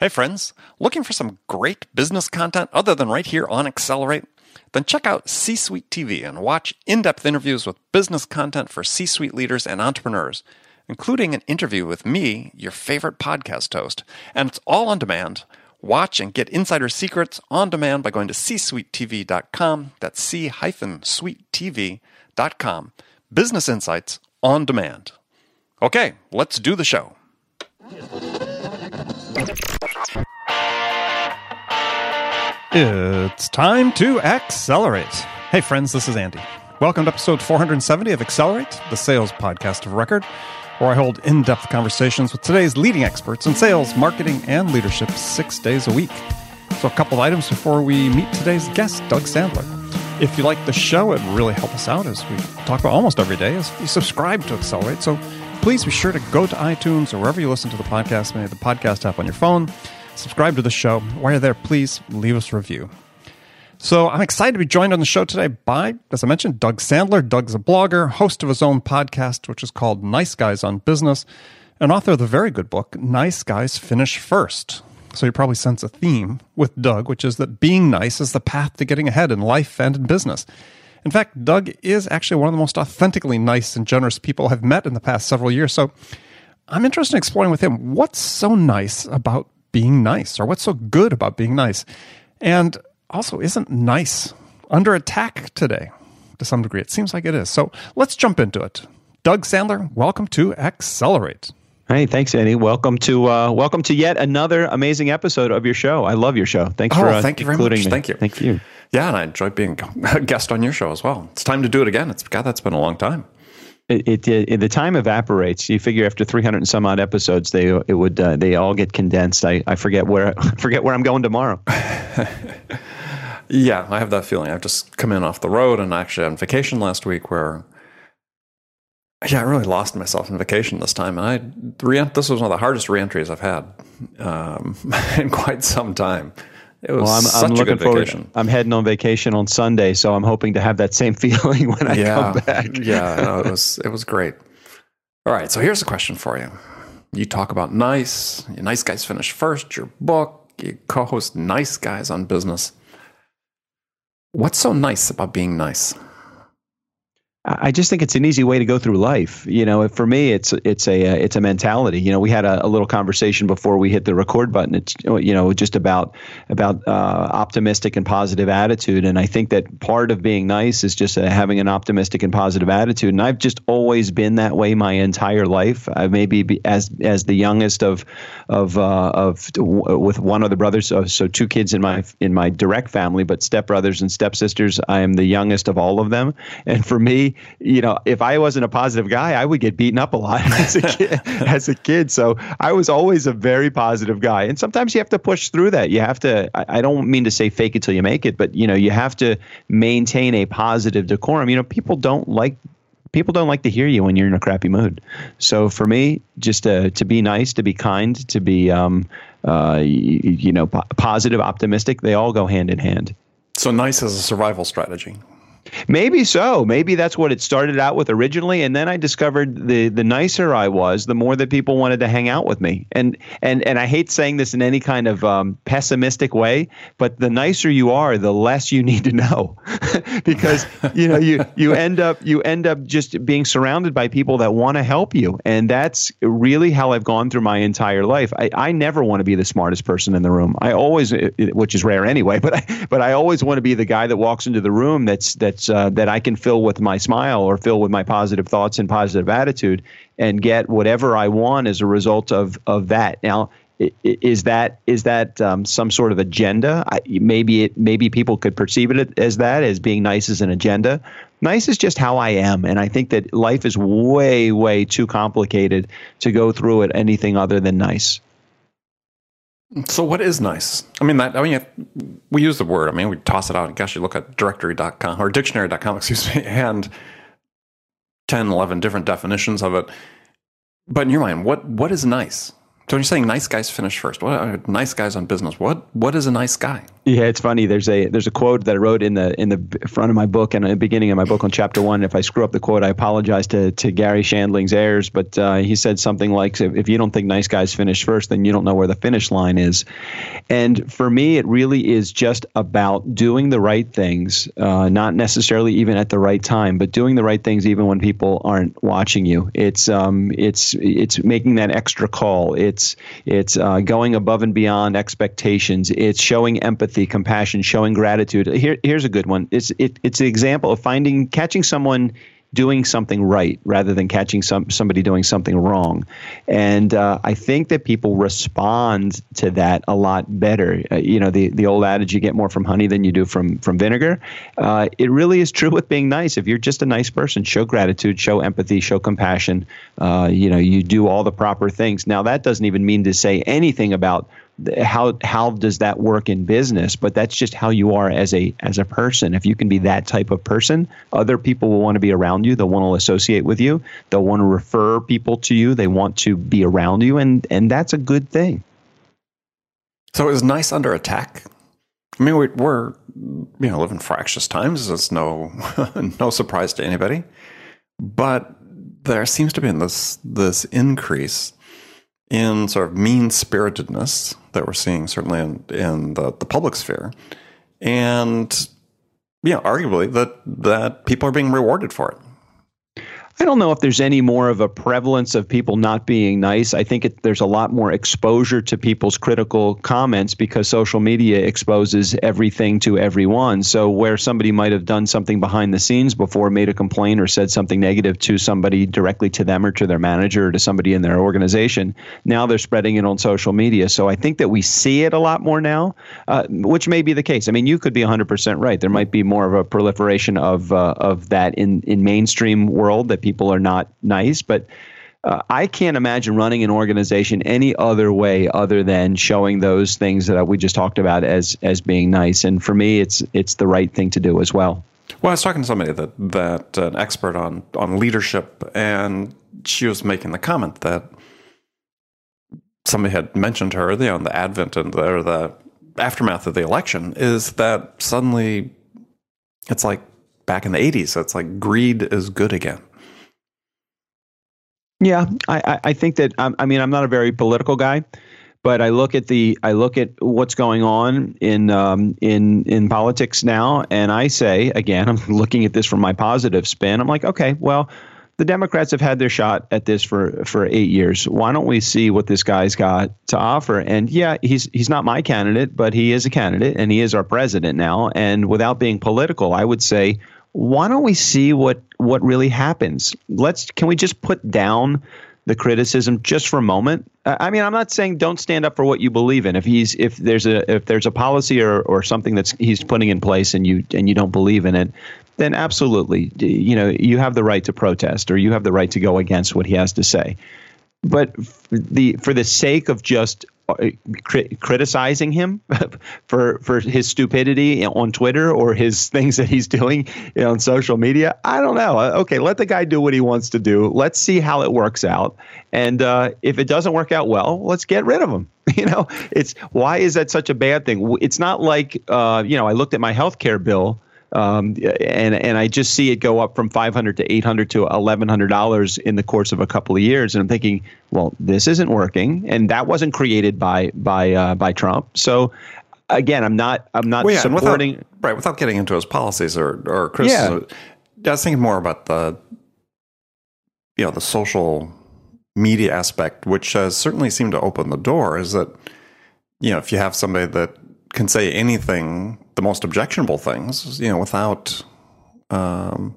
Hey, friends, looking for some great business content other than right here on Accelerate? Then check out C Suite TV and watch in depth interviews with business content for C suite leaders and entrepreneurs, including an interview with me, your favorite podcast host. And it's all on demand. Watch and get insider secrets on demand by going to csuitetv.com. That's c suitetv.com. Business insights on demand. Okay, let's do the show. It's time to accelerate. Hey, friends, this is Andy. Welcome to episode 470 of Accelerate, the sales podcast of record, where I hold in depth conversations with today's leading experts in sales, marketing, and leadership six days a week. So, a couple of items before we meet today's guest, Doug Sandler. If you like the show, it really help us out as we talk about almost every day, is you subscribe to Accelerate. So, please be sure to go to iTunes or wherever you listen to the podcast, maybe the podcast app on your phone subscribe to the show. While you're there, please leave us a review. So I'm excited to be joined on the show today by, as I mentioned, Doug Sandler. Doug's a blogger, host of his own podcast, which is called Nice Guys on Business, and author of the very good book, Nice Guys Finish First. So you probably sense a theme with Doug, which is that being nice is the path to getting ahead in life and in business. In fact, Doug is actually one of the most authentically nice and generous people I've met in the past several years. So I'm interested in exploring with him what's so nice about being nice or what's so good about being nice. And also, isn't nice under attack today to some degree? It seems like it is. So let's jump into it. Doug Sandler, welcome to Accelerate. Hey, thanks, Andy. Welcome to uh, welcome to yet another amazing episode of your show. I love your show. Thanks oh, for uh, thank you very including much. me. Thank you. Thank you. Yeah, and I enjoyed being a guest on your show as well. It's time to do it again. It's God, that's been a long time it, it, it, the time evaporates. You figure after 300 and some odd episodes, they it would uh, they all get condensed. I, I forget where forget where I'm going tomorrow. yeah, I have that feeling. I've just come in off the road and actually on vacation last week where yeah, I really lost myself in vacation this time, and I re- this was one of the hardest reentries I've had um, in quite some time. It was well, I'm, such I'm looking a good forward. Vacation. I'm heading on vacation on Sunday, so I'm hoping to have that same feeling when I yeah, come back. yeah, no, it was it was great. All right, so here's a question for you. You talk about nice, nice guys finish first. Your book, you co-host nice guys on business. What's so nice about being nice? I just think it's an easy way to go through life. You know, for me, it's it's a uh, it's a mentality. You know, we had a, a, little conversation before we hit the record button. It's you know just about about uh, optimistic and positive attitude, and I think that part of being nice is just uh, having an optimistic and positive attitude. And I've just always been that way my entire life. I maybe as as the youngest of of uh, of with one of the brothers, so, so two kids in my in my direct family, but stepbrothers and stepsisters. I am the youngest of all of them, and for me you know, if I wasn't a positive guy, I would get beaten up a lot as a kid. as a kid. So I was always a very positive guy. And sometimes you have to push through that. You have to. I, I don't mean to say fake it till you make it, but you know, you have to maintain a positive decorum. You know, people don't like people don't like to hear you when you're in a crappy mood. So for me, just to, to be nice, to be kind, to be, um, uh, you, you know, positive, optimistic, they all go hand in hand. So nice as a survival strategy. Maybe so. Maybe that's what it started out with originally, and then I discovered the the nicer I was, the more that people wanted to hang out with me. And and and I hate saying this in any kind of um, pessimistic way, but the nicer you are, the less you need to know, because you know you you end up you end up just being surrounded by people that want to help you, and that's really how I've gone through my entire life. I, I never want to be the smartest person in the room. I always, which is rare anyway, but I, but I always want to be the guy that walks into the room that's that's uh, that I can fill with my smile or fill with my positive thoughts and positive attitude and get whatever I want as a result of of that. Now, is that is that um, some sort of agenda? I, maybe it maybe people could perceive it as that as being nice as an agenda. Nice is just how I am, and I think that life is way way too complicated to go through it anything other than nice. So what is nice? I mean, that, I mean, we use the word. I mean, we toss it out. And gosh, you look at directory.com or dictionary.com, excuse me, and 10, 11 different definitions of it. But in your mind, what what is nice? So when you're saying nice guys finish first, what are nice guys on business? What what is a nice guy? Yeah, it's funny. There's a there's a quote that I wrote in the in the front of my book and the beginning of my book on chapter one. If I screw up the quote, I apologize to to Garry Shandling's heirs. But uh, he said something like, "If you don't think nice guys finish first, then you don't know where the finish line is." And for me, it really is just about doing the right things, uh, not necessarily even at the right time, but doing the right things even when people aren't watching you. It's um it's it's making that extra call. It's it's uh, going above and beyond expectations. It's showing empathy empathy, compassion, showing gratitude. Here, here's a good one. It's it, it's an example of finding catching someone doing something right rather than catching some somebody doing something wrong. And uh, I think that people respond to that a lot better. Uh, you know, the the old adage, you get more from honey than you do from from vinegar. Uh, it really is true with being nice. If you're just a nice person, show gratitude, show empathy, show compassion. Uh, you know, you do all the proper things. Now, that doesn't even mean to say anything about how how does that work in business? But that's just how you are as a as a person. If you can be that type of person other people will want to be around you. They'll want to associate with you. They'll want to refer people to you. They want to be around you. And and that's a good thing. So it was nice under attack? I mean we, we're you know living fractious times. It's no no surprise to anybody. But there seems to be this this increase in sort of mean spiritedness that we're seeing certainly in, in the, the public sphere. And yeah, arguably that that people are being rewarded for it. I don't know if there's any more of a prevalence of people not being nice. I think it, there's a lot more exposure to people's critical comments because social media exposes everything to everyone. So, where somebody might have done something behind the scenes before, made a complaint or said something negative to somebody directly to them or to their manager or to somebody in their organization, now they're spreading it on social media. So, I think that we see it a lot more now, uh, which may be the case. I mean, you could be 100% right. There might be more of a proliferation of, uh, of that in, in mainstream world that people people are not nice, but uh, I can't imagine running an organization any other way other than showing those things that we just talked about as as being nice. And for me, it's it's the right thing to do as well. Well, I was talking to somebody that that an expert on on leadership, and she was making the comment that somebody had mentioned to her, you know, the advent and the, or the aftermath of the election is that suddenly it's like back in the 80s. It's like greed is good again. Yeah, I, I think that I mean I'm not a very political guy, but I look at the I look at what's going on in um, in in politics now, and I say again, I'm looking at this from my positive spin. I'm like, okay, well, the Democrats have had their shot at this for for eight years. Why don't we see what this guy's got to offer? And yeah, he's he's not my candidate, but he is a candidate, and he is our president now. And without being political, I would say why don't we see what what really happens? Let's can we just put down the criticism just for a moment? I mean, I'm not saying don't stand up for what you believe in. If he's if there's a if there's a policy or, or something that's he's putting in place and you and you don't believe in it, then absolutely, you know, you have the right to protest or you have the right to go against what he has to say. But the for the sake of just criticizing him for for his stupidity on Twitter or his things that he's doing you know, on social media. I don't know. Uh, okay, let the guy do what he wants to do. Let's see how it works out. And uh, if it doesn't work out well, let's get rid of him. You know, it's why is that such a bad thing? It's not like uh, you know. I looked at my health care bill um, and and I just see it go up from 500 to 800 to 1100 dollars in the course of a couple of years, and I'm thinking, well, this isn't working, and that wasn't created by by uh, by Trump. So again, I'm not I'm not well, yeah, supporting without, right without getting into his policies or or criticism. Yeah. I was thinking more about the you know the social media aspect, which has certainly seemed to open the door. Is that you know if you have somebody that can say anything the most objectionable things, you know, without um,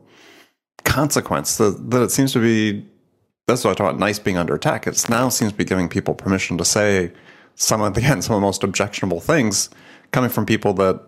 consequence. That, that it seems to be that's what I talk about nice being under attack. It now seems to be giving people permission to say some of again some of the most objectionable things coming from people that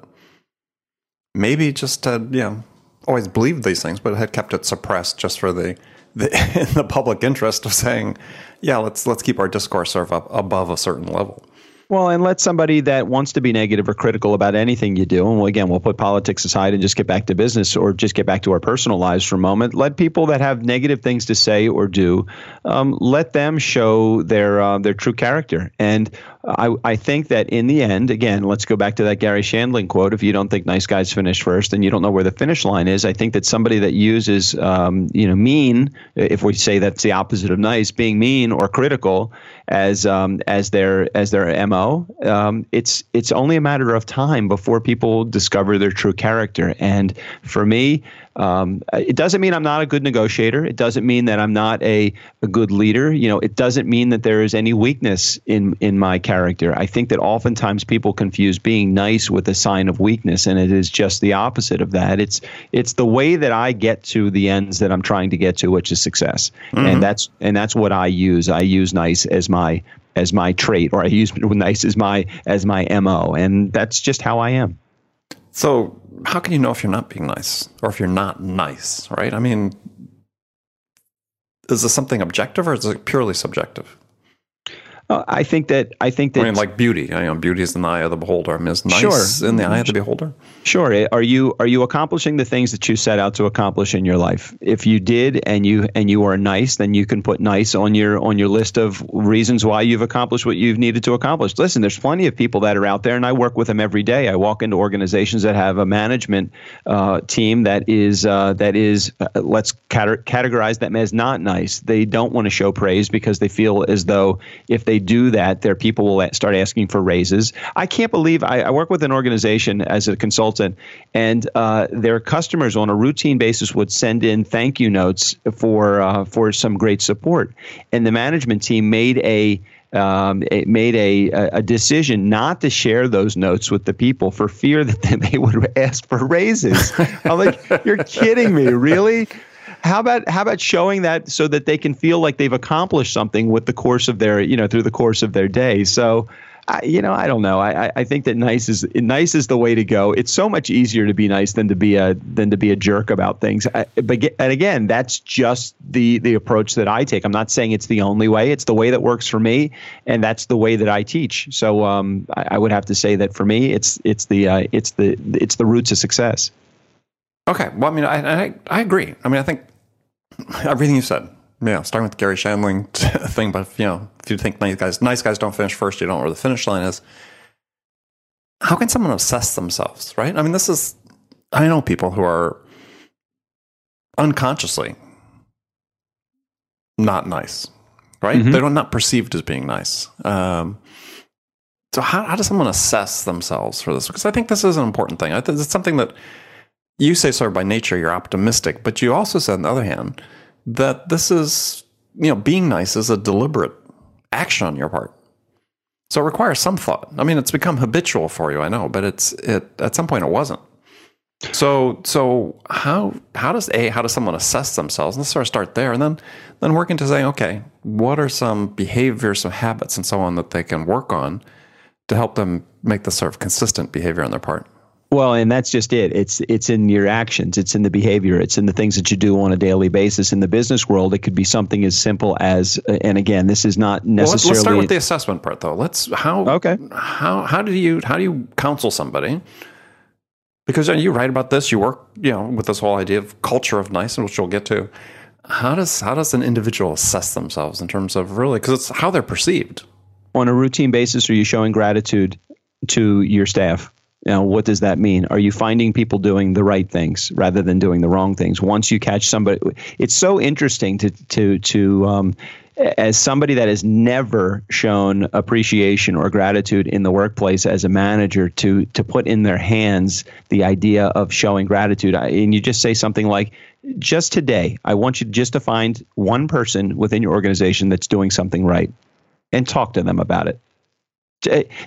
maybe just had you know always believed these things, but had kept it suppressed just for the the in the public interest of saying, yeah, let's let's keep our discourse sort of up above a certain level. Well, and let somebody that wants to be negative or critical about anything you do, and again, we'll put politics aside and just get back to business or just get back to our personal lives for a moment. Let people that have negative things to say or do, um, let them show their uh, their true character. And I, I think that in the end, again, let's go back to that Garry Shandling quote. If you don't think nice guys finish first, then you don't know where the finish line is. I think that somebody that uses, um, you know, mean, if we say that's the opposite of nice, being mean or critical as um, as their as their mo, um, it's it's only a matter of time before people discover their true character. And for me, um, it doesn't mean I'm not a good negotiator. It doesn't mean that I'm not a, a good leader. You know, it doesn't mean that there is any weakness in in my character. I think that oftentimes people confuse being nice with a sign of weakness, and it is just the opposite of that. It's it's the way that I get to the ends that I'm trying to get to, which is success, mm-hmm. and that's and that's what I use. I use nice as my as my trait, or I use nice as my as my mo, and that's just how I am. So, how can you know if you're not being nice or if you're not nice, right? I mean, is this something objective or is it purely subjective? Uh, I think that I think that I mean, like beauty. You know, beauty is in the eye of the beholder. I mean, is nice sure. in the eye of the beholder? Sure. Eh, are you are you accomplishing the things that you set out to accomplish in your life? If you did, and you and you are nice, then you can put nice on your on your list of reasons why you've accomplished what you've needed to accomplish. Listen, there's plenty of people that are out there, and I work with them every day. I walk into organizations that have a management uh, team that is uh, that is uh, let's categorize them as not nice. They don't want to show praise because they feel as though if they they do that, their people will start asking for raises. I can't believe I, I work with an organization as a consultant, and uh, their customers on a routine basis would send in thank you notes for uh, for some great support, and the management team made a um, it made a, a decision not to share those notes with the people for fear that they would ask for raises. I'm like, you're kidding me, really? how about how about showing that so that they can feel like they've accomplished something with the course of their you know through the course of their day so I, you know, I don't know. I, I think that nice is nice is the way to go. It's so much easier to be nice than to be a than to be a jerk about things. I, but and again, that's just the the approach that I take. I'm not saying it's the only way. It's the way that works for me, and that's the way that I teach. So um, I, I, would have to say that for me, it's it's the uh, it's the it's the roots of success. Okay. Well, I mean, I, I I agree. I mean, I think everything you said. Yeah, starting with Garry Shandling thing, but you know, if you think nice guys, nice guys don't finish first, you don't know where the finish line is. How can someone assess themselves, right? I mean, this is I know people who are unconsciously not nice, right? Mm-hmm. They're not perceived as being nice. Um, so how, how does someone assess themselves for this? Because I think this is an important thing. It's something that you say sort of by nature you're optimistic, but you also said on the other hand that this is you know being nice is a deliberate action on your part. So it requires some thought. I mean, it's become habitual for you, I know, but it's it at some point it wasn't. So so how how does a how does someone assess themselves? Let's sort of start there, and then then work into saying, okay, what are some behaviors, some habits, and so on that they can work on to help them make this sort of consistent behavior on their part. Well, and that's just it. It's it's in your actions, it's in the behavior, it's in the things that you do on a daily basis. In the business world, it could be something as simple as, uh, and again, this is not necessarily. Well, let's, let's start with the assessment part, though. Let's how okay how how do you how do you counsel somebody? Because uh, you write about this, you work you know with this whole idea of culture of nice, which we'll get to. How does how does an individual assess themselves in terms of really because it's how they're perceived on a routine basis? Are you showing gratitude to your staff? Now, what does that mean? Are you finding people doing the right things rather than doing the wrong things? Once you catch somebody, it's so interesting to to to um, as somebody that has never shown appreciation or gratitude in the workplace as a manager to to put in their hands the idea of showing gratitude and you just say something like just today i want you just to find one person within your organization that's doing something right and talk to them about it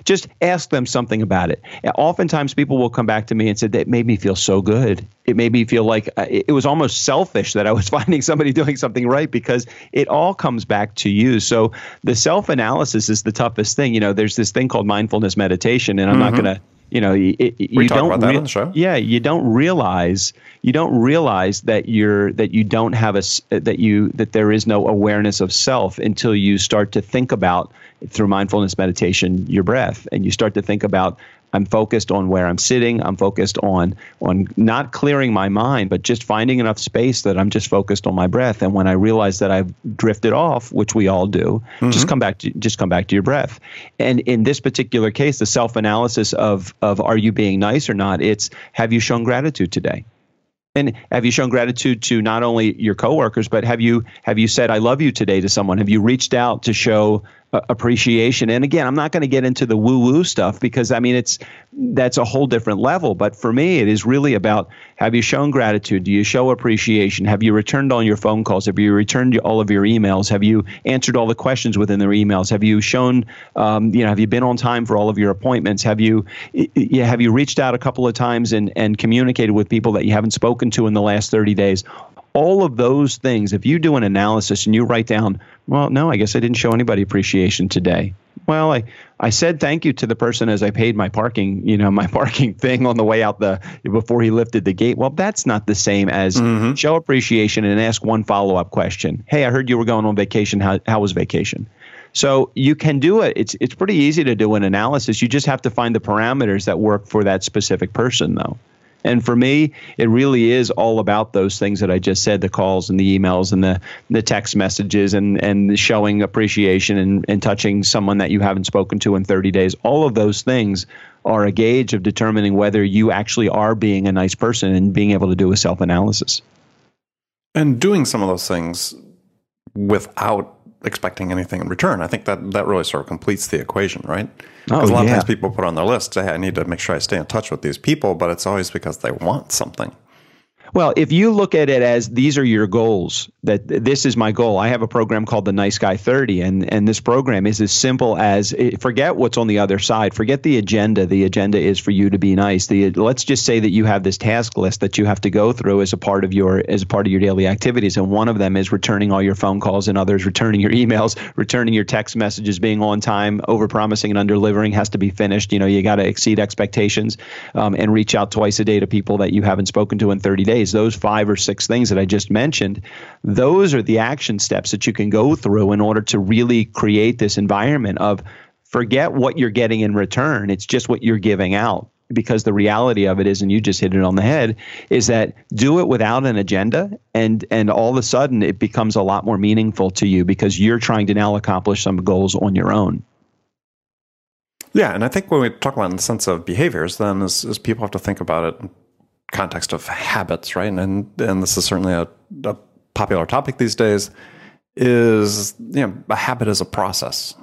just ask them something about it. Oftentimes, people will come back to me and say that made me feel so good. It made me feel like uh, it was almost selfish that I was finding somebody doing something right because it all comes back to you. So the self analysis is the toughest thing. You know, there's this thing called mindfulness meditation, and I'm mm-hmm. not going to you know it, you don't rea- yeah you don't realize you don't realize that you're that you don't have a that you that there is no awareness of self until you start to think about through mindfulness meditation your breath. And you start to think about I'm focused on where I'm sitting. I'm focused on on not clearing my mind, but just finding enough space that I'm just focused on my breath. And when I realize that I've drifted off, which we all do, mm-hmm. just come back to just come back to your breath. And in this particular case, the self analysis of of are you being nice or not? It's have you shown gratitude today? And have you shown gratitude to not only your coworkers, but have you have you said I love you today to someone? Have you reached out to show appreciation. And again, I'm not going to get into the woo woo stuff because I mean it's that's a whole different level. But for me, it is really about have you shown gratitude? Do you show appreciation? Have you returned all your phone calls? Have you returned all of your emails? Have you answered all the questions within their emails? Have you shown um, you know have you been on time for all of your appointments? Have you yeah, have you reached out a couple of times and and communicated with people that you haven't spoken to in the last 30 days? All of those things, if you do an analysis and you write down, well, no, I guess I didn't show anybody appreciation today. Well, I, I said thank you to the person as I paid my parking, you know, my parking thing on the way out the before he lifted the gate. Well, that's not the same as mm-hmm. show appreciation and ask one follow up question. Hey, I heard you were going on vacation. How, how was vacation? So you can do it. It's it's pretty easy to do an analysis. You just have to find the parameters that work for that specific person, though. And for me, it really is all about those things that I just said the calls and the emails and the, the text messages and, and showing appreciation and, and touching someone that you haven't spoken to in 30 days. All of those things are a gauge of determining whether you actually are being a nice person and being able to do a self analysis. And doing some of those things without expecting anything in return. I think that that really sort of completes the equation, right? Because oh, a lot yeah. of times people put on their list, hey, I need to make sure I stay in touch with these people, but it's always because they want something. Well, if you look at it as these are your goals, that this is my goal. I have a program called the Nice Guy 30, and, and this program is as simple as eh, forget what's on the other side. Forget the agenda. The agenda is for you to be nice. The let's just say that you have this task list that you have to go through as a part of your as a part of your daily activities, and one of them is returning all your phone calls, and others returning your emails, returning your text messages, being on time, over promising and under delivering has to be finished. You know, you got to exceed expectations um, and reach out twice a day to people that you haven't spoken to in 30 days those five or six things that I just mentioned, those are the action steps that you can go through in order to really create this environment of forget what you're getting in return. It's just what you're giving out. Because the reality of it is, and you just hit it on the head, is that do it without an agenda, and and all of a sudden it becomes a lot more meaningful to you because you're trying to now accomplish some goals on your own. Yeah, and I think when we talk about in the sense of behaviors, then is, is people have to think about it context of habits, right? And and this is certainly a, a popular topic these days. Is you know a habit is a process.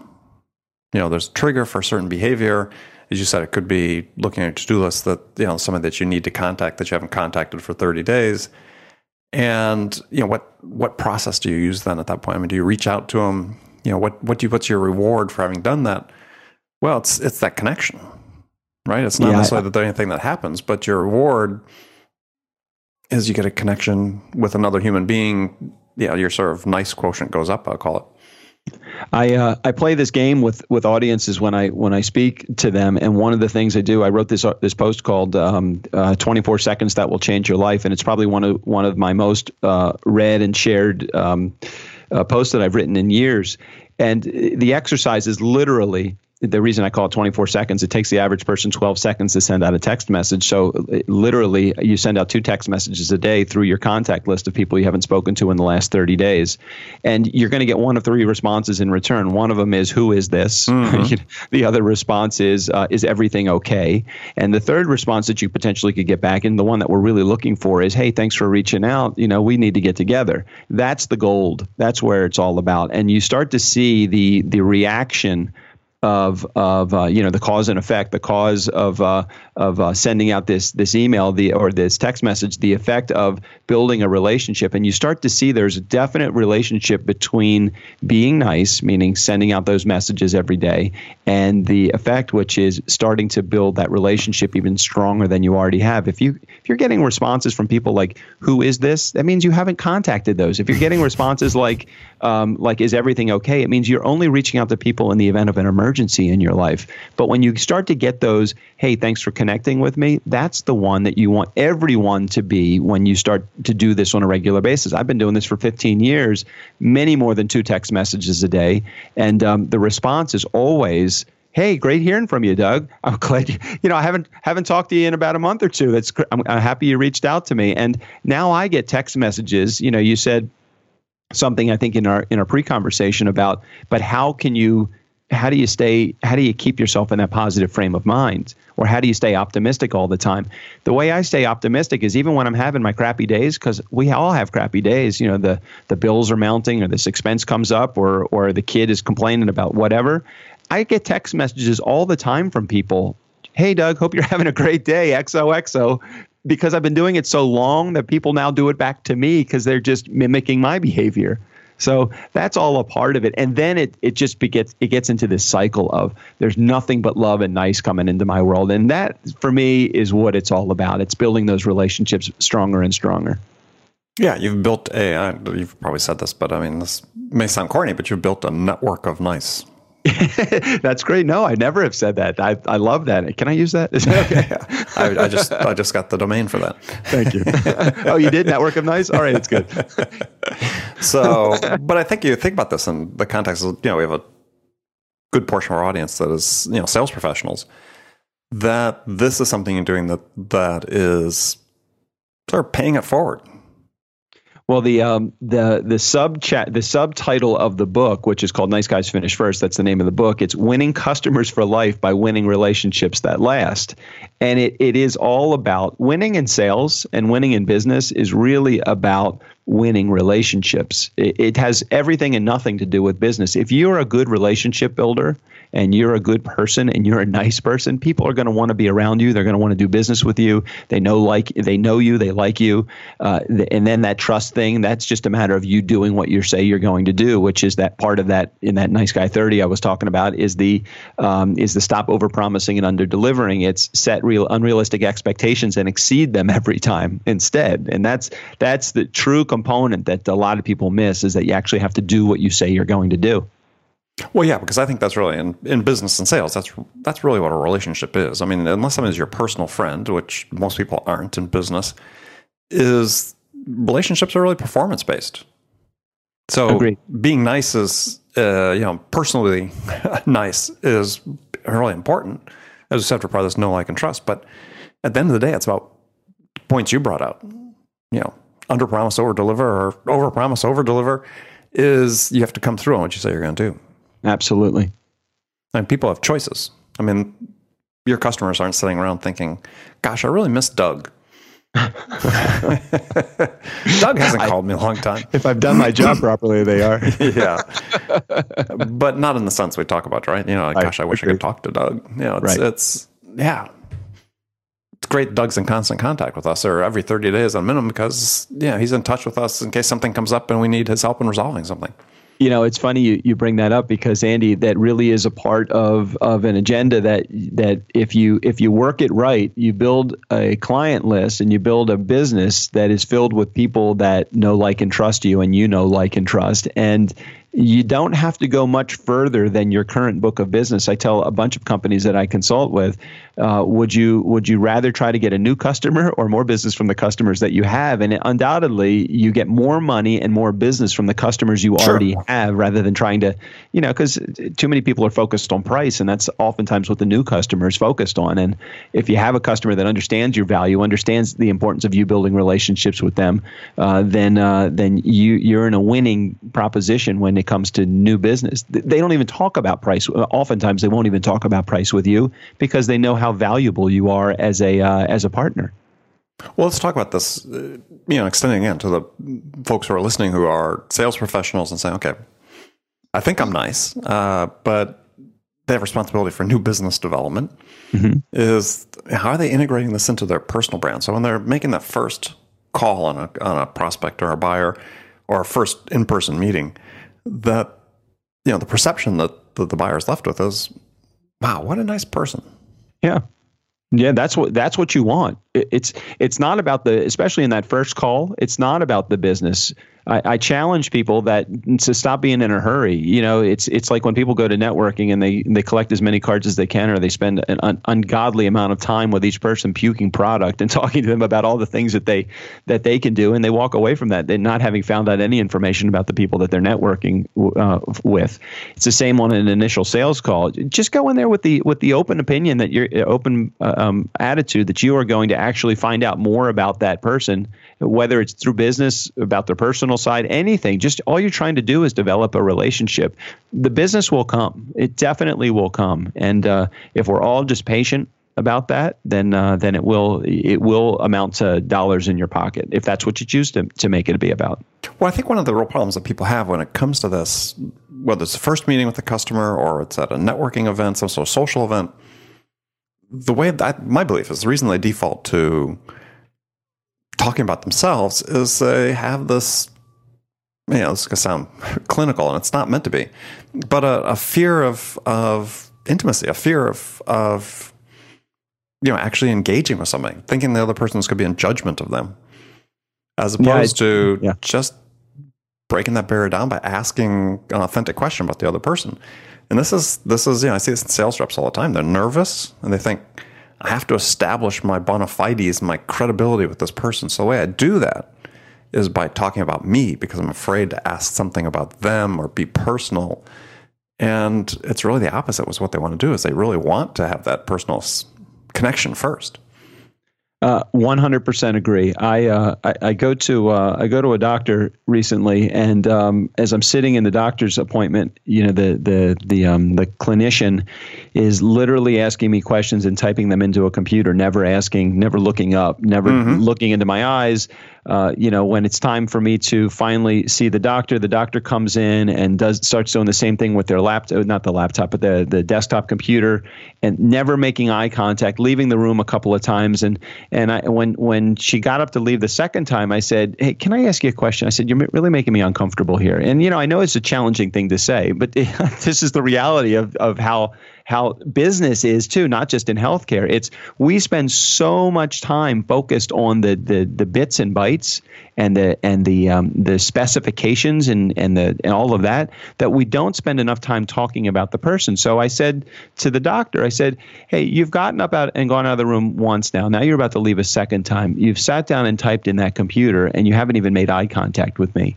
You know, there's a trigger for a certain behavior. As you said, it could be looking at your to-do list that you know somebody that you need to contact that you haven't contacted for 30 days. And you know what what process do you use then at that point? I mean, do you reach out to them? You know, what what do you what's your reward for having done that? Well, it's it's that connection right? It's not yeah, necessarily the only thing that happens, but your reward is you get a connection with another human being. Yeah, your sort of nice quotient goes up. I'll call it. I uh, I play this game with with audiences when I when I speak to them, and one of the things I do, I wrote this uh, this post called um, uh, "24 Seconds That Will Change Your Life," and it's probably one of one of my most uh, read and shared um, uh, posts that I've written in years. And the exercise is literally the reason I call it 24 seconds, it takes the average person 12 seconds to send out a text message. So literally, you send out two text messages a day through your contact list of people you haven't spoken to in the last 30 days. And you're going to get one of three responses in return. One of them is, Who is this? Mm-hmm. the other response is, uh, Is everything okay? And the third response that you potentially could get back, and the one that we're really looking for is, Hey, thanks for reaching out. You know, we need to get together. That's the gold. That's where it's all about. And you start to see the, the reaction of of uh, you know the cause and effect, the cause of uh, of uh, sending out this this email, the or this text message, the effect of building a relationship, and you start to see there's a definite relationship between being nice, meaning sending out those messages every day, and the effect, which is starting to build that relationship even stronger than you already have. If you if you're getting responses from people like "Who is this?" that means you haven't contacted those. If you're getting responses like um, like "Is everything okay?" it means you're only reaching out to people in the event of an emergency emergency in your life. But when you start to get those, hey, thanks for connecting with me, that's the one that you want everyone to be when you start to do this on a regular basis. I've been doing this for 15 years, many more than two text messages a day. And um, the response is always, hey, great hearing from you, Doug. I'm glad you, you know I haven't haven't talked to you in about a month or two. That's I'm, I'm happy you reached out to me. And now I get text messages. You know, you said something I think in our in our pre-conversation about, but how can you how do you stay how do you keep yourself in that positive frame of mind or how do you stay optimistic all the time the way i stay optimistic is even when i'm having my crappy days because we all have crappy days you know the the bills are mounting or this expense comes up or or the kid is complaining about whatever I get text messages all the time from people. Hey, Doug, hope you're having a great day. XOXO. Because I've been doing it so long that people now do it back to me because they're just mimicking my behavior. So that's all a part of it. And then it, it just begets, it gets into this cycle of there's nothing but love and nice coming into my world. And that, for me, is what it's all about. It's building those relationships stronger and stronger. Yeah, you've built a, you've probably said this, but I mean, this may sound corny, but you've built a network of nice. That's great. No, I never have said that. I, I love that. Can I use that? okay? yeah. I, I, just I just got the domain for that. Thank you. oh, you did Network of Nice. All right, it's good. so, but I think you think about this in the context of you know we have a good portion of our audience that is you know sales professionals. That this is something you're doing that that is sort of paying it forward well, the um, the the sub chat the subtitle of the book, which is called "Nice Guys Finish First, that's the name of the book. It's "Winning Customers for Life by Winning Relationships That Last," and it it is all about winning in sales and winning in business is really about winning relationships. It, it has everything and nothing to do with business. If you're a good relationship builder and you're a good person and you're a nice person, people are going to want to be around you. They're going to want to do business with you. They know like they know you, they like you, uh, and then that trust thing. That's just a matter of you doing what you say you're going to do, which is that part of that in that nice guy thirty I was talking about is the um, is the stop over promising and under delivering. It's set real unrealistic expectations and exceed them every time instead, and that's that's the true component that a lot of people miss is that you actually have to do what you say you're going to do. Well, yeah, because I think that's really in, in business and sales. That's that's really what a relationship is. I mean, unless someone is your personal friend, which most people aren't in business, is relationships are really performance based. So Agreed. being nice is, uh, you know, personally nice is really important. As a for part this know, like, and trust. But at the end of the day, it's about points you brought out. You know, under promise, over deliver, or over promise, over deliver. Is you have to come through on what you say you're going to do. Absolutely. And people have choices. I mean, your customers aren't sitting around thinking, gosh, I really miss Doug. Doug hasn't called me a long time. If I've done my job properly, they are. yeah. But not in the sense we talk about, right? You know, like, gosh, I, I wish agree. I could talk to Doug. You know, it's, right. it's, yeah. It's great Doug's in constant contact with us or every 30 days on minimum because, yeah, he's in touch with us in case something comes up and we need his help in resolving something. You know, it's funny you, you bring that up because Andy, that really is a part of, of an agenda that that if you if you work it right, you build a client list and you build a business that is filled with people that know, like, and trust you, and you know, like, and trust, and you don't have to go much further than your current book of business. I tell a bunch of companies that I consult with, uh, would you would you rather try to get a new customer or more business from the customers that you have? And undoubtedly, you get more money and more business from the customers you sure. already have, rather than trying to, you know, because too many people are focused on price, and that's oftentimes what the new customer is focused on. And if you have a customer that understands your value, understands the importance of you building relationships with them, uh, then uh, then you you're in a winning proposition when it it comes to new business. They don't even talk about price. Oftentimes, they won't even talk about price with you because they know how valuable you are as a uh, as a partner. Well, let's talk about this. Uh, you know, extending it to the folks who are listening who are sales professionals and saying, "Okay, I think I'm nice, uh, but they have responsibility for new business development." Mm-hmm. Is how are they integrating this into their personal brand? So when they're making that first call on a on a prospect or a buyer or a first in person meeting, that you know the perception that, that the buyer is left with is, wow, what a nice person. Yeah. Yeah, that's what that's what you want. It's it's not about the especially in that first call. It's not about the business. I, I, challenge people that to stop being in a hurry. You know, it's it's like when people go to networking and they they collect as many cards as they can, or they spend an un, ungodly amount of time with each person puking product and talking to them about all the things that they that they can do, and they walk away from that, they not having found out any information about the people that they're networking uh, with. It's the same on an initial sales call. Just go in there with the with the open opinion that you're open uh, um, attitude that you are going to actually find out more about that person, whether it's through business, about their personal side, anything. Just all you're trying to do is develop a relationship. The business will come. It definitely will come. And uh, if we're all just patient about that, then uh, then it will it will amount to dollars in your pocket if that's what you choose to to make it be about. Well, I think one of the real problems that people have when it comes to this, whether it's the first meeting with the customer or it's at a networking event, some sort of social event, the way that my belief is the reason they default to talking about themselves is they have this you know, this is going to sound clinical and it's not meant to be, but a, a, fear of, of intimacy, a fear of, of, you know, actually engaging with somebody, thinking the other person is going to be in judgment of them, as opposed yeah, to yeah. just breaking that barrier down by asking an authentic question about the other person. And this is, this is, you know, I see this in sales reps all the time. They're nervous and they think, I have to establish my bona fides, my credibility with this person. So the way I do that is by talking about me because I'm afraid to ask something about them or be personal. And it's really the opposite was what they want to do is they really want to have that personal connection first. Uh, one hundred percent agree. I, uh, I, I go to uh, I go to a doctor recently, and um, as I'm sitting in the doctor's appointment, you know the the the um, the clinician is literally asking me questions and typing them into a computer, never asking, never looking up, never mm-hmm. looking into my eyes, uh, you know, when it's time for me to finally see the doctor, the doctor comes in and does starts doing the same thing with their laptop, not the laptop, but the the desktop computer, and never making eye contact, leaving the room a couple of times. And and I when when she got up to leave the second time, I said, "Hey, can I ask you a question?" I said, "You're really making me uncomfortable here." And you know, I know it's a challenging thing to say, but this is the reality of of how how business is too, not just in healthcare. It's we spend so much time focused on the the, the bits and bytes and the and the um, the specifications and and the and all of that that we don't spend enough time talking about the person. So I said to the doctor, I said, "Hey, you've gotten up out and gone out of the room once now. Now you're about to leave a second time. You've sat down and typed in that computer, and you haven't even made eye contact with me."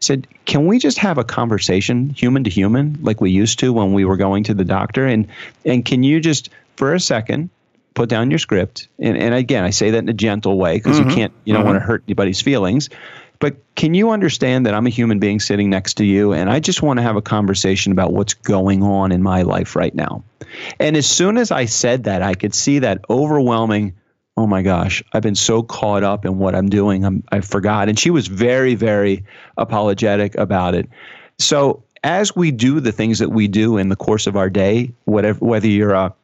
Said, "Can we just have a conversation, human to human, like we used to when we were going to the doctor? And and can you just for a second put down your script? And, and again, I say that in a gentle way because mm-hmm. you can't, you don't mm-hmm. want to hurt anybody's feelings. But can you understand that I'm a human being sitting next to you, and I just want to have a conversation about what's going on in my life right now? And as soon as I said that, I could see that overwhelming oh my gosh, I've been so caught up in what I'm doing, I'm, I forgot. And she was very, very apologetic about it. So as we do the things that we do in the course of our day, whatever, whether you're a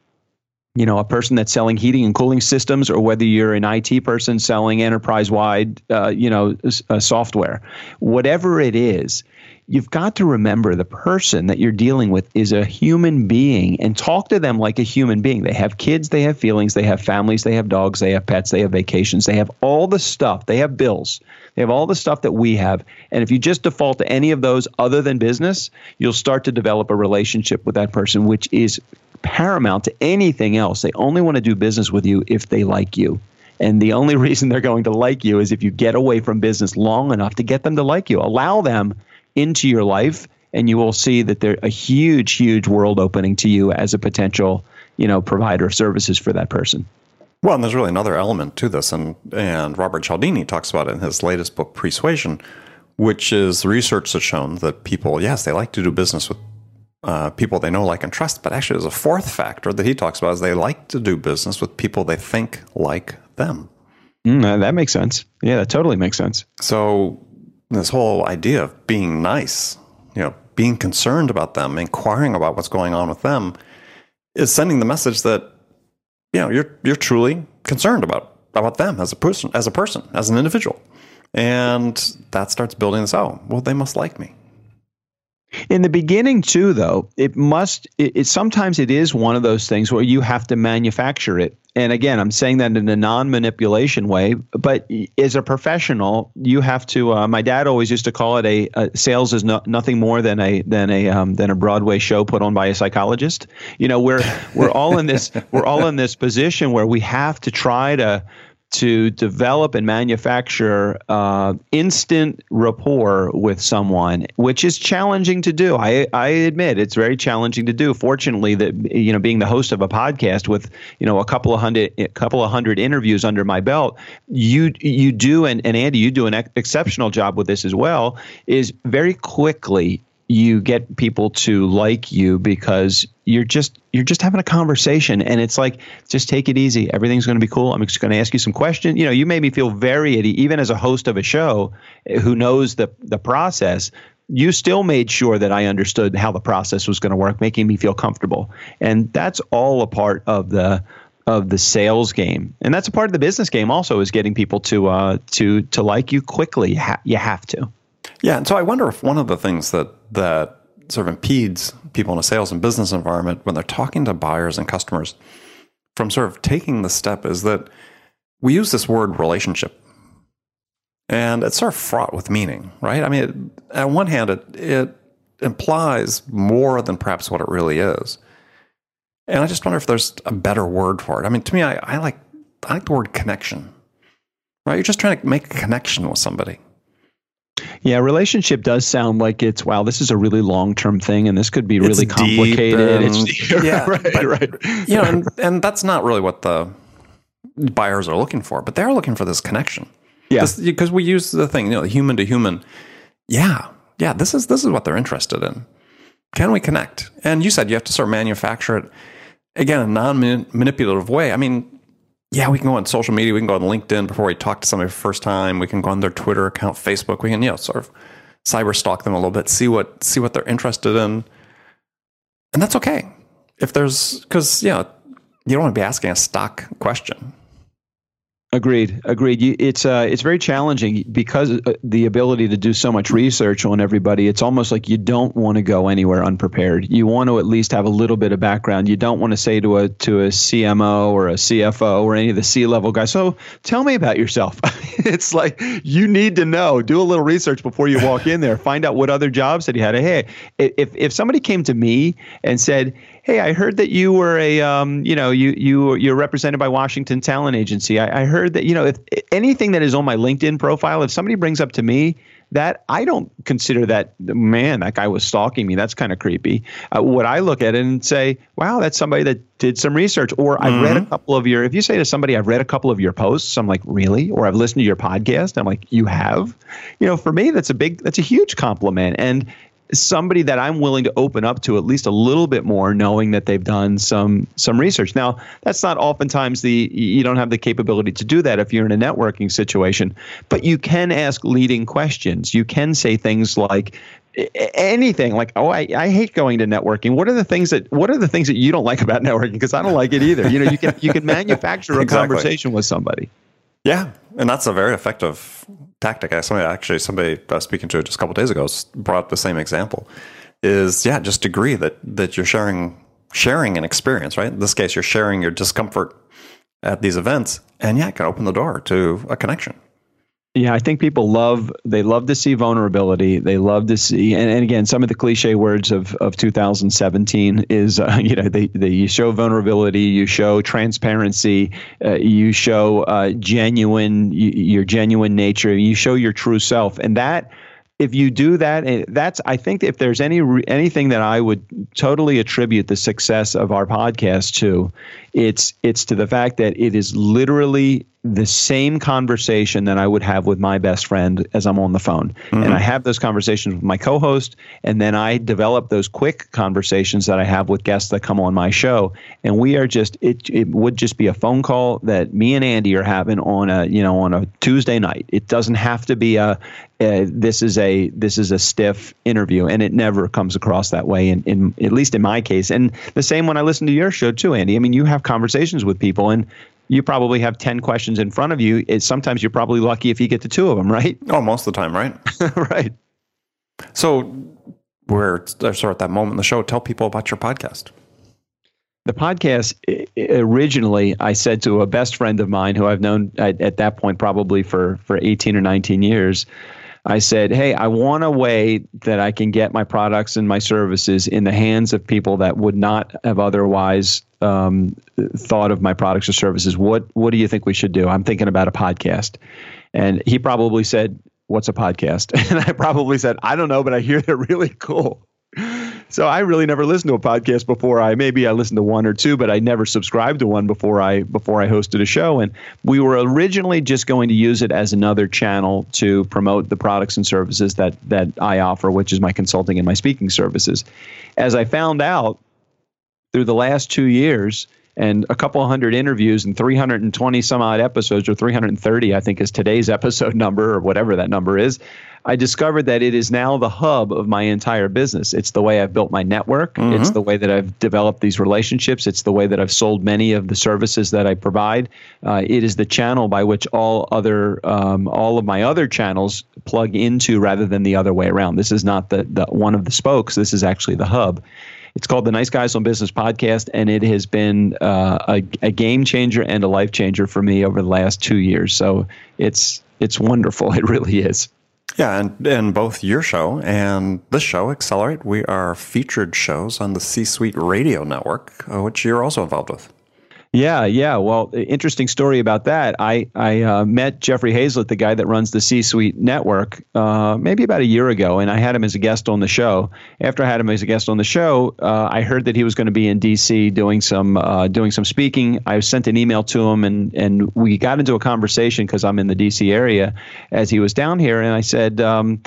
you know, a person that's selling heating and cooling systems, or whether you're an IT person selling enterprise-wide, uh, you know, uh, software, whatever it is, you've got to remember the person that you're dealing with is a human being and talk to them like a human being. They have kids, they have feelings, they have families, they have dogs, they have pets, they have vacations, they have all the stuff, they have bills, they have all the stuff that we have. And if you just default to any of those other than business, you'll start to develop a relationship with that person, which is paramount to anything else. They only want to do business with you if they like you. And the only reason they're going to like you is if you get away from business long enough to get them to like you. Allow them into your life and you will see that there's a huge huge world opening to you as a potential you know provider of services for that person. Well and there's really another element to this and and robert cialdini talks about it in his latest book persuasion which is research that's shown that people yes they like to do business with uh, people they know like and trust but actually there's a fourth factor that he talks about is they like to do business with people they think like them. Mm, that makes sense. Yeah that totally makes sense. So this whole idea of being nice, you know, being concerned about them, inquiring about what's going on with them, is sending the message that you know you're you're truly concerned about about them as a person, as a person, as an individual, and that starts building this. out. well, they must like me. In the beginning, too, though, it must. It, it, sometimes it is one of those things where you have to manufacture it. And again, I'm saying that in a non-manipulation way. But as a professional, you have to. Uh, my dad always used to call it a, a sales is no, nothing more than a than a um, than a Broadway show put on by a psychologist. You know, we're we're all in this we're all in this position where we have to try to to develop and manufacture uh, instant rapport with someone, which is challenging to do. I, I admit it's very challenging to do. Fortunately, that you know, being the host of a podcast with you know a couple of hundred, a couple of hundred interviews under my belt, you you do, and, and Andy, you do an ex- exceptional job with this as well. Is very quickly you get people to like you because you're just you're just having a conversation. And it's like just take it easy. Everything's going to be cool. I'm just going to ask you some questions you know you made me feel very even as a host of a show eh, who knows the the process you still made sure that i understood how the process was going to work making me feel comfortable. And that's all a part of the of the sales game. And that's a part of the business game also is getting people to uh to to like you quickly. You, ha- you have to yeah, and so I wonder if one of the things that that sort of impedes people in a sales and business environment when they're talking to buyers and customers from sort of taking the step is that we use this word relationship. And it's sort of fraught with meaning, right? I mean, it, on one hand, it, it implies more than perhaps what it really is. And I just wonder if there's a better word for it. I mean, to me, I, I like I like the word connection. Right? You're just trying to make a connection with somebody. Yeah, relationship does sound like it's wow. This is a really long term thing, and this could be really it's complicated. it's yeah, right, but, right. You know, and, and that's not really what the buyers are looking for, but they're looking for this connection. Yeah, because we use the thing, you know, human to human. Yeah, yeah. This is this is what they're interested in. Can we connect? And you said you have to sort of manufacture it again in a non manipulative way. I mean, yeah, we can go on social media. We can go on LinkedIn before we talk to somebody for the first time. We can go on their Twitter account, Facebook. We can, you know, sort of cyber stalk them a little bit, see what see what they're interested in, and that's okay. If there's because you know you don't want to be asking a stock question. Agreed. Agreed. It's uh, it's very challenging because uh, the ability to do so much research on everybody. It's almost like you don't want to go anywhere unprepared. You want to at least have a little bit of background. You don't want to say to a to a CMO or a CFO or any of the C level guys. So tell me about yourself. it's like you need to know. Do a little research before you walk in there. Find out what other jobs that you had. Hey, if if somebody came to me and said, hey, I heard that you were a, um, you know, you you you're represented by Washington Talent Agency. I, I heard that, you know, if anything that is on my LinkedIn profile, if somebody brings up to me that I don't consider that man that guy was stalking me. That's kind of creepy. Uh, what I look at it and say, wow, that's somebody that did some research. Or I've mm-hmm. read a mm-hmm. couple of your. If you say to somebody, I've read a couple of your posts, I'm like, really? Or I've listened to your podcast. I'm like, you have. You know, for me, that's a big, that's a huge compliment. And somebody that I'm willing to open up to at least a little bit more, knowing that they've done some some research. Now, that's not oftentimes the you don't have the capability to do that if you're in a networking situation, but you can ask leading questions. You can say things like anything like oh I, I hate going to networking what are the things that what are the things that you don't like about networking because i don't like it either you know you can you can manufacture a exactly. conversation with somebody yeah and that's a very effective tactic. Somebody actually, somebody I was speaking to just a couple days ago brought the same example. Is yeah, just agree that that you're sharing sharing an experience, right? In this case, you're sharing your discomfort at these events, and yeah, it can open the door to a connection. Yeah, I think people love they love to see vulnerability. They love to see, and, and again, some of the cliche words of, of 2017 is, uh, you know, they, they you show vulnerability, you show transparency, uh, you show uh, genuine your genuine nature, you show your true self, and that if you do that, eh, that's I think if there's any anything that I would totally attribute the success of our podcast to, it's it's to the fact that it is literally the same conversation that I would have with my best friend as I'm on the phone. Mm-hmm. And I have those conversations with my co host, and then I develop those quick conversations that I have with guests that come on my show. And we are just, it, it would just be a phone call that me and Andy are having on a, you know, on a Tuesday night. It doesn't have to be a, a this is a, this is a stiff interview, and it never comes across that way, in, in at least in my case. And the same when I listen to your show too, Andy. I mean, you have conversations with people, and you probably have 10 questions in front of you. It's, sometimes you're probably lucky if you get to two of them, right? Oh, most of the time, right? right. So we're uh, sort of at that moment in the show, tell people about your podcast. The podcast originally, I said to a best friend of mine who I've known at, at that point probably for, for 18 or 19 years. I said, Hey, I want a way that I can get my products and my services in the hands of people that would not have otherwise um, thought of my products or services. What What do you think we should do? I'm thinking about a podcast. And he probably said, What's a podcast? And I probably said, I don't know, but I hear they're really cool. So I really never listened to a podcast before I maybe I listened to one or two, but I never subscribed to one before I before I hosted a show. And we were originally just going to use it as another channel to promote the products and services that that I offer, which is my consulting and my speaking services. As I found out through the last two years, and a couple hundred interviews and 320 some odd episodes, or 330, I think is today's episode number, or whatever that number is. I discovered that it is now the hub of my entire business. It's the way I've built my network. Mm-hmm. It's the way that I've developed these relationships. It's the way that I've sold many of the services that I provide. Uh, it is the channel by which all other, um, all of my other channels plug into, rather than the other way around. This is not the, the one of the spokes. This is actually the hub. It's called the Nice Guys on Business podcast, and it has been uh, a, a game changer and a life changer for me over the last two years. So it's it's wonderful. It really is. Yeah, and in both your show and this show, Accelerate, we are featured shows on the C Suite Radio Network, uh, which you're also involved with. Yeah, yeah. Well, interesting story about that. I I uh, met Jeffrey Hayzlett, the guy that runs the C-Suite network, uh, maybe about a year ago, and I had him as a guest on the show. After I had him as a guest on the show, uh, I heard that he was going to be in D.C. doing some uh, doing some speaking. I sent an email to him, and and we got into a conversation because I'm in the D.C. area as he was down here, and I said. Um,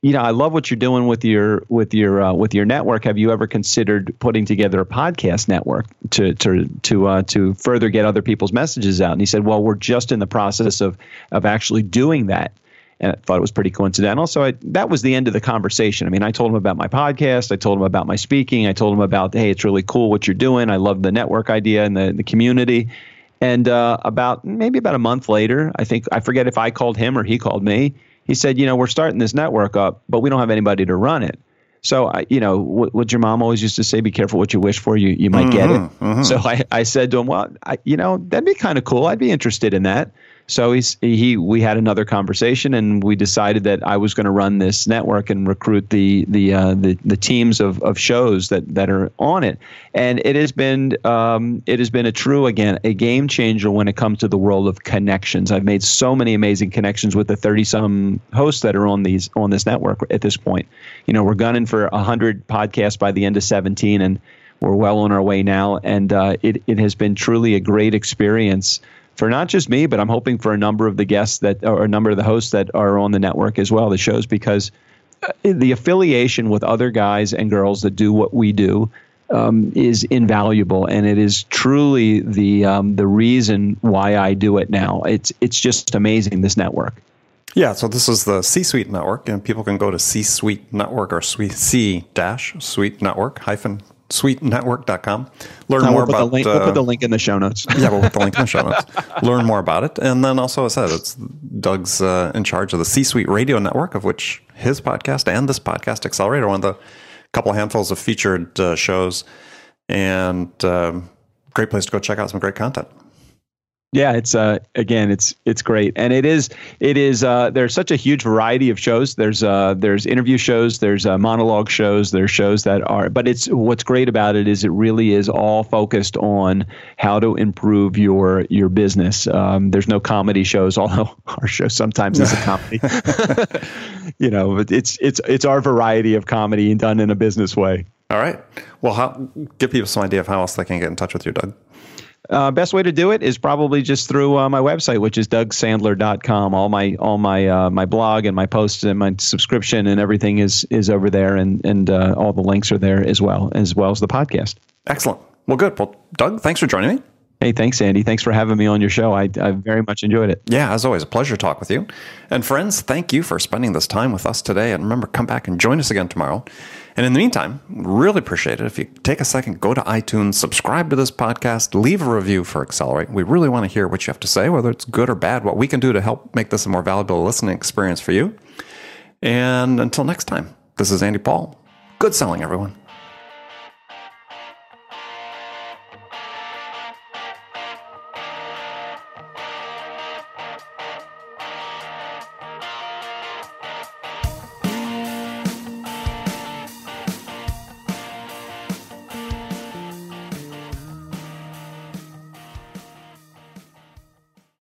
you know, I love what you're doing with your with your uh, with your network. Have you ever considered putting together a podcast network to to to uh, to further get other people's messages out? And he said, "Well, we're just in the process of of actually doing that." And I thought it was pretty coincidental. So I, that was the end of the conversation. I mean, I told him about my podcast. I told him about my speaking. I told him about, hey, it's really cool what you're doing. I love the network idea and the, the community. And uh, about maybe about a month later, I think I forget if I called him or he called me he said, you know, we're starting this network up, but we don't have anybody to run it. So, I, you know, what, what, your mom always used to say, be careful what you wish for, you, you might mm-hmm, get it. Mm-hmm, mm-hmm. So I, I said to him, well, I, you know, that'd be kind of cool. I'd be interested in that. So he's he we had another conversation and we decided that I was going to run this network and recruit the the uh, the, the teams of, of shows that, that are on it, and it has been um, it has been a true again a game changer when it comes to the world of connections. I've made so many amazing connections with the thirty some hosts that are on these on this network at this point. You know we're gunning for hundred podcasts by the end of seventeen and we're well on our way now, and uh, it it has been truly a great experience for not just me, but I'm hoping for a number of the guests that, or a number of the hosts that are on the network as well, the shows, because uh, the affiliation with other guys and girls that do what we do um, is invaluable, and it is truly the um, the reason why I do it now. It's it's just amazing this network. Yeah, so this is the C Suite Network, and people can go to C Suite Network or C dash Suite Network hyphen suitenetwork.com. Learn no, more we'll about link, uh, we'll put the link in the show notes. yeah, we'll put the link in the show notes. Learn more about it. And then also, as I said, it's Doug's uh, in charge of the C Suite Radio Network, of which his podcast and this podcast, Accelerator, one of the couple handfuls of featured uh, shows. And um, great place to go check out some great content. Yeah, it's uh again it's it's great. And it is it is uh there's such a huge variety of shows. There's uh there's interview shows, there's uh, monologue shows, there's shows that are but it's what's great about it is it really is all focused on how to improve your your business. Um, there's no comedy shows, although our show sometimes is a comedy. you know, it's it's it's our variety of comedy done in a business way. All right. Well, how, give people some idea of how else they can get in touch with you, Doug. Uh, best way to do it is probably just through uh, my website, which is dougsandler.com. All my all my uh, my blog and my posts and my subscription and everything is is over there, and and uh, all the links are there as well as well as the podcast. Excellent. Well, good. Well, Doug, thanks for joining me. Hey, thanks, Andy. Thanks for having me on your show. I, I very much enjoyed it. Yeah, as always, a pleasure to talk with you. And friends, thank you for spending this time with us today. And remember, come back and join us again tomorrow. And in the meantime, really appreciate it if you take a second, go to iTunes, subscribe to this podcast, leave a review for Accelerate. We really want to hear what you have to say, whether it's good or bad, what we can do to help make this a more valuable listening experience for you. And until next time, this is Andy Paul. Good selling, everyone.